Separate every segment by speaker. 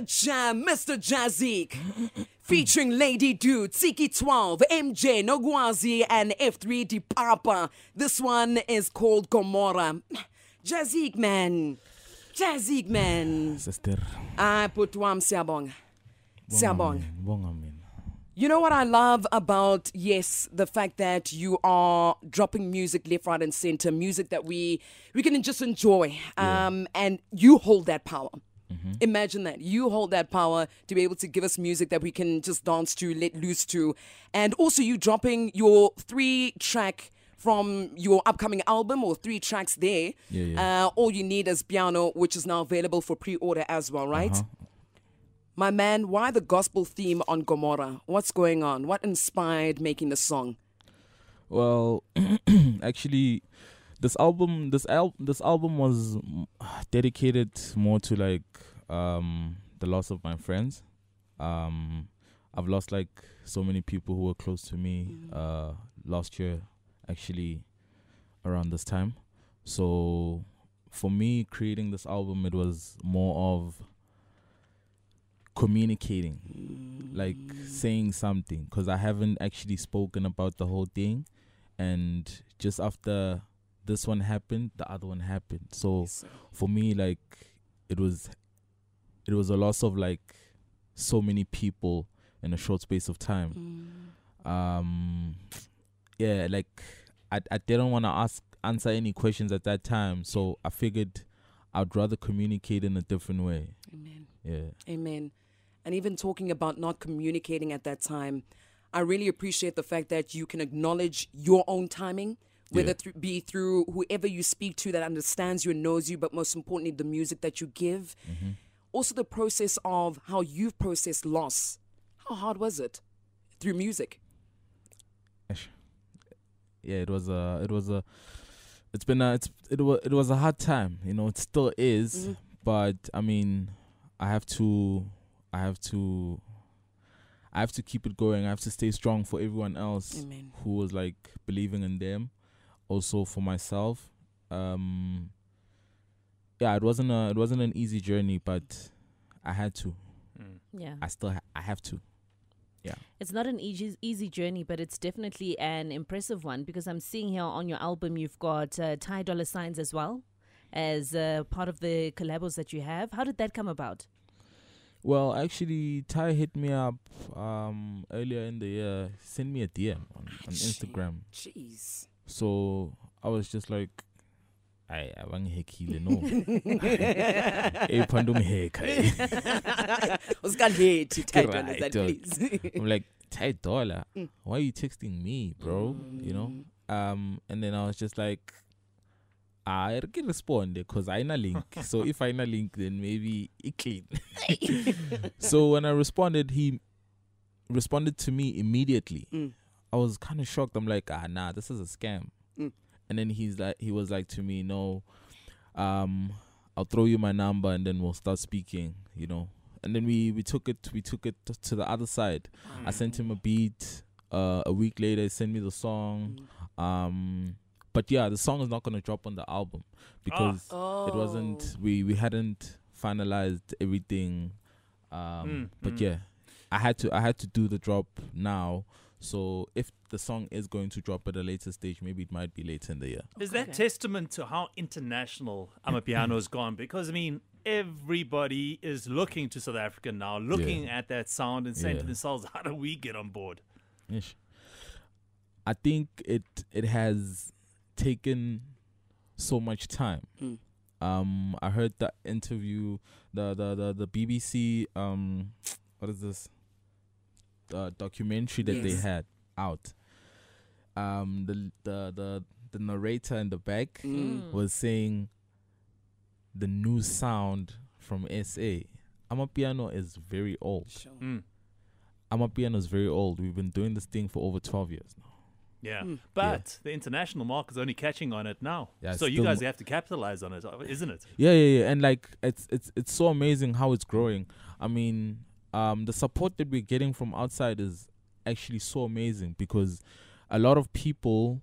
Speaker 1: the Jam, Mr. JazziQ. Featuring Lady Du, Tsiki 12, MJ, Nogwazi, and F3 D Papa. This one is called Gomora. JazziQ, man. JazziQ, man.
Speaker 2: Sister.
Speaker 1: I put one Siabong. Siabong.
Speaker 2: Bonga.
Speaker 1: You know what I love about yes, the fact that you are dropping music left, right, and center, music that we we can just enjoy, um, and you hold that power. Imagine that you hold that power to be able to give us music that we can just dance to, let loose to, and also you dropping your three track from your upcoming album or three tracks there.
Speaker 2: Yeah, yeah.
Speaker 1: Uh, all you need is piano, which is now available for pre-order as well, right?
Speaker 2: Uh-huh.
Speaker 1: My man, why the gospel theme on Gomora? What's going on? What inspired making the song?
Speaker 2: Well, actually, this album, this al- this album was mm, dedicated more to like um, the loss of my friends. Um, I've lost like so many people who were close to me uh, last year, actually, around this time. So, for me, creating this album, it was more of communicating like saying something because I haven't actually spoken about the whole thing, and just after this one happened, the other one happened. So for me, like it was, it was a loss of like so many people in a short space of time. Um, yeah, like I I didn't want to ask answer any questions at that time, so I figured I'd rather communicate in a different way.
Speaker 1: Amen.
Speaker 2: Yeah.
Speaker 1: Amen. And even talking about not communicating at that time, I really appreciate the fact that you can acknowledge your own timing, whether
Speaker 2: Yeah.
Speaker 1: through, be through whoever you speak to that understands you and knows you, but most importantly, the music that you give.
Speaker 2: Mm-hmm.
Speaker 1: Also, the process of how you've processed loss. How hard was it through music?
Speaker 2: yeah it was a it was a it's been a it's it was it was a hard time you know it still is but i mean i have to i have to i have to keep it going i have to stay strong for everyone else
Speaker 1: Amen.
Speaker 2: who was like believing in them also for myself um yeah it wasn't a it wasn't an easy journey but i had to
Speaker 3: Yeah.
Speaker 2: i still ha- i have to Yeah.
Speaker 3: It's not an easy easy journey, but it's definitely an impressive one because I'm seeing here on your album you've got uh, Ty Dolla signs as well as uh, part of the collabos that you have. How did that come about?
Speaker 2: Well, actually, Ty hit me up um, earlier in the year, sent me a DM on, on Instagram.
Speaker 1: Jeez.
Speaker 2: So I was just like, I abangihekile no. Phandu ngiheka, eh."
Speaker 1: Usikanhethi title is
Speaker 2: Right,
Speaker 1: that
Speaker 2: dog.
Speaker 1: please.
Speaker 2: I'm like, Ty Dolla, why are you texting me, bro? You know? Um, and then I was just like, I can respond because I na link. so if I na link, then maybe it clean. so when I responded, he responded to me immediately.
Speaker 1: Mm.
Speaker 2: I was kind of shocked. I'm like, ah, nah, this is a scam.
Speaker 1: Mm.
Speaker 2: And then he's like, he was like to me, no, um, I'll throw you my number and then we'll start speaking, you know. And then we we took it we took it to the other side. I sent him a beat. Uh, a week later, he sent me the song. Um, but yeah, the song is not gonna drop on the album because
Speaker 1: Oh.
Speaker 2: it wasn't. We we hadn't finalized everything. Um,
Speaker 4: Mm,
Speaker 2: but
Speaker 4: mm.
Speaker 2: yeah, I had to I had to do the drop now. So if the song is going to drop at a later stage, maybe it might be later in the year.
Speaker 4: Is that
Speaker 3: Okay.
Speaker 4: testament to how international Amapiano has gone? Because I mean, everybody is looking to South Africa now, looking at that sound and saying to themselves, "How do we get on board?"
Speaker 2: Ish. I think it it has taken so much time.
Speaker 1: Mm.
Speaker 2: Um, I heard the interview, the the the, the BBC um, what is this? The documentary that they had out. Um, the the the the narrator in the back
Speaker 1: Mm.
Speaker 2: was saying the new sound from SA. Amapiano is very old.
Speaker 1: Sure.
Speaker 4: Mm.
Speaker 2: Amapiano is very old. We've been doing this thing for over twelve years now.
Speaker 4: Yeah,
Speaker 1: Mm.
Speaker 4: but the international market is only catching on it now.
Speaker 2: Yeah,
Speaker 4: so you guys
Speaker 2: mo-
Speaker 4: have to capitalize on it, isn't it?
Speaker 2: Yeah, yeah, yeah. And like it's it's it's so amazing how it's growing. I mean, um the support that we're getting from outside is actually so amazing because a lot of people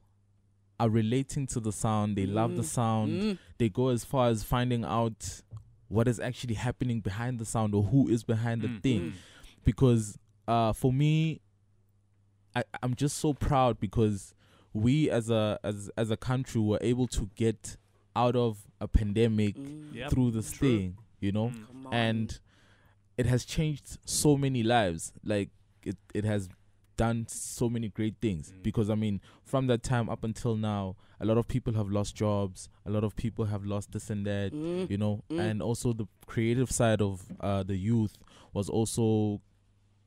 Speaker 2: are relating to the sound. They love the sound.
Speaker 1: Mm.
Speaker 2: They go as far as finding out what is actually happening behind the sound or who is behind the
Speaker 4: Mm.
Speaker 2: thing because uh for me I, I'm just so proud because we as a as as a country were able to get out of a pandemic
Speaker 4: Yep,
Speaker 2: through this
Speaker 4: true.
Speaker 2: thing, you know?
Speaker 4: Mm.
Speaker 1: Come on.
Speaker 2: And it has changed so many lives. Like it it has done so many great things
Speaker 4: Mm.
Speaker 2: because I mean from that time up until now a lot of people have lost jobs, a lot of people have lost this and that,
Speaker 1: Mm.
Speaker 2: you know,
Speaker 1: Mm.
Speaker 2: and also the creative side of uh, the youth was also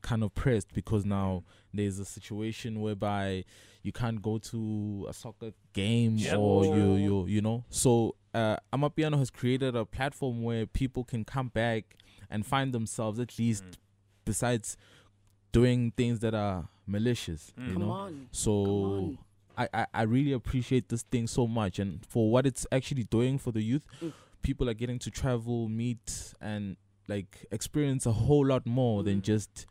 Speaker 2: kind of pressed because now there's a situation whereby you can't go to a soccer game or you you you know so uh Amapiano has created a platform where people can come back and find themselves at least
Speaker 4: Mm.
Speaker 2: besides doing things that are malicious
Speaker 4: Mm.
Speaker 2: you
Speaker 1: Come
Speaker 2: know
Speaker 1: on.
Speaker 2: so
Speaker 1: on.
Speaker 2: I, I, I really appreciate this thing so much and for what it's actually doing for the youth
Speaker 1: Mm.
Speaker 2: people are getting to travel meet and like experience a whole lot more than
Speaker 1: Mm.
Speaker 2: just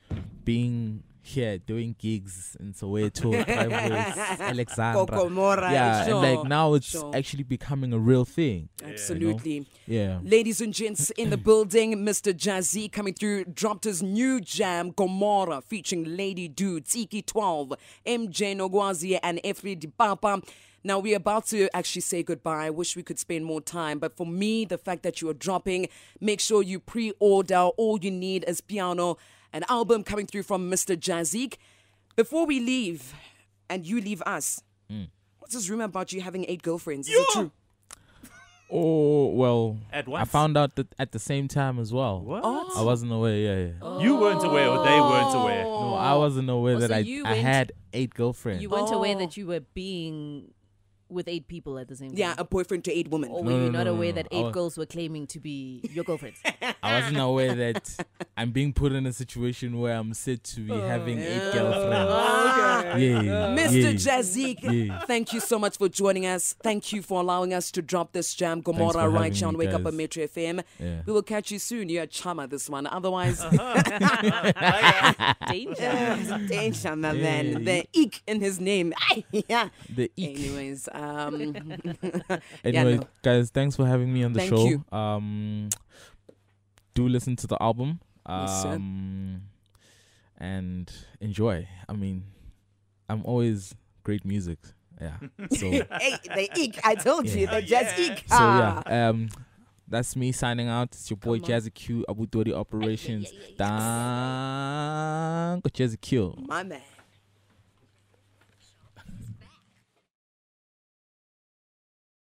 Speaker 2: being here doing gigs in Soweto, Drivers, Alexandra.
Speaker 1: Kokomora,
Speaker 2: yeah,
Speaker 1: sure,
Speaker 2: and like now it's
Speaker 1: sure.
Speaker 2: actually becoming a real thing.
Speaker 1: Absolutely.
Speaker 2: Yeah.
Speaker 1: Ladies and gents in the building, Mr. Jazzy coming through, dropped his new jam, Gomora, featuring Lady Du, Tiki 12, MJ Nogwazi, and Efri Papa. Now we're about to actually say goodbye. I wish we could spend more time, but for me, the fact that you are dropping, make sure you pre-order. All you need is piano, an album coming through from Mr. JazziQ. Before we leave, and you leave us, hmm. what's this rumor about you having eight girlfriends? Is it true?
Speaker 2: Oh well,
Speaker 4: At
Speaker 2: I found out that at the same time as well.
Speaker 4: What?
Speaker 2: I wasn't aware. Yeah, yeah.
Speaker 4: You weren't aware or they weren't aware.
Speaker 2: No, I wasn't aware
Speaker 3: Oh,
Speaker 2: that
Speaker 3: so
Speaker 2: I I had eight girlfriends.
Speaker 3: You weren't aware
Speaker 1: Oh.
Speaker 3: that you were being with eight people at the same time.
Speaker 1: Yeah, a boyfriend to eight women.
Speaker 3: Or
Speaker 2: No,
Speaker 3: were you
Speaker 2: no,
Speaker 3: not
Speaker 2: no, no,
Speaker 3: aware
Speaker 2: no.
Speaker 3: that
Speaker 2: I
Speaker 3: eight
Speaker 2: wa-
Speaker 3: girls were claiming to be your girlfriends?
Speaker 2: I wasn't aware that I'm being put in a situation where I'm said to be having eight
Speaker 1: oh.
Speaker 2: girlfriends.
Speaker 1: Oh, okay.
Speaker 2: Yeah,
Speaker 1: Mr.
Speaker 2: yeah.
Speaker 1: JazziQ,
Speaker 2: Yeah.
Speaker 1: thank you so much for joining us. Thank you for allowing us to drop this jam,
Speaker 2: for
Speaker 1: Gomora,
Speaker 2: having
Speaker 1: right here on
Speaker 2: me,
Speaker 1: Wake Up
Speaker 2: guys.
Speaker 1: on Metro FM.
Speaker 2: Yeah.
Speaker 1: We will catch you soon. You're a chama this one. Otherwise,
Speaker 3: Danger.
Speaker 1: danger, my
Speaker 2: Yeah,
Speaker 1: man. The eek in his name. yeah.
Speaker 2: The eek.
Speaker 1: Anyways, um,
Speaker 2: Anyway,
Speaker 1: no.
Speaker 2: guys, thanks for having me on the
Speaker 1: Thank
Speaker 2: show.
Speaker 1: you.
Speaker 2: Um, do listen to the album.
Speaker 1: Yes.
Speaker 2: Um, and enjoy. I mean, I'm always great music. Yeah. So
Speaker 1: hey, the eek. I told you,
Speaker 2: Yeah.
Speaker 1: the jazz eek.
Speaker 2: so
Speaker 1: Ah.
Speaker 2: yeah. Um, that's me signing out. It's your boy
Speaker 1: Come on.
Speaker 2: JazziQ, Abu Dhabi Operations. Thank JazziQ.
Speaker 1: My man.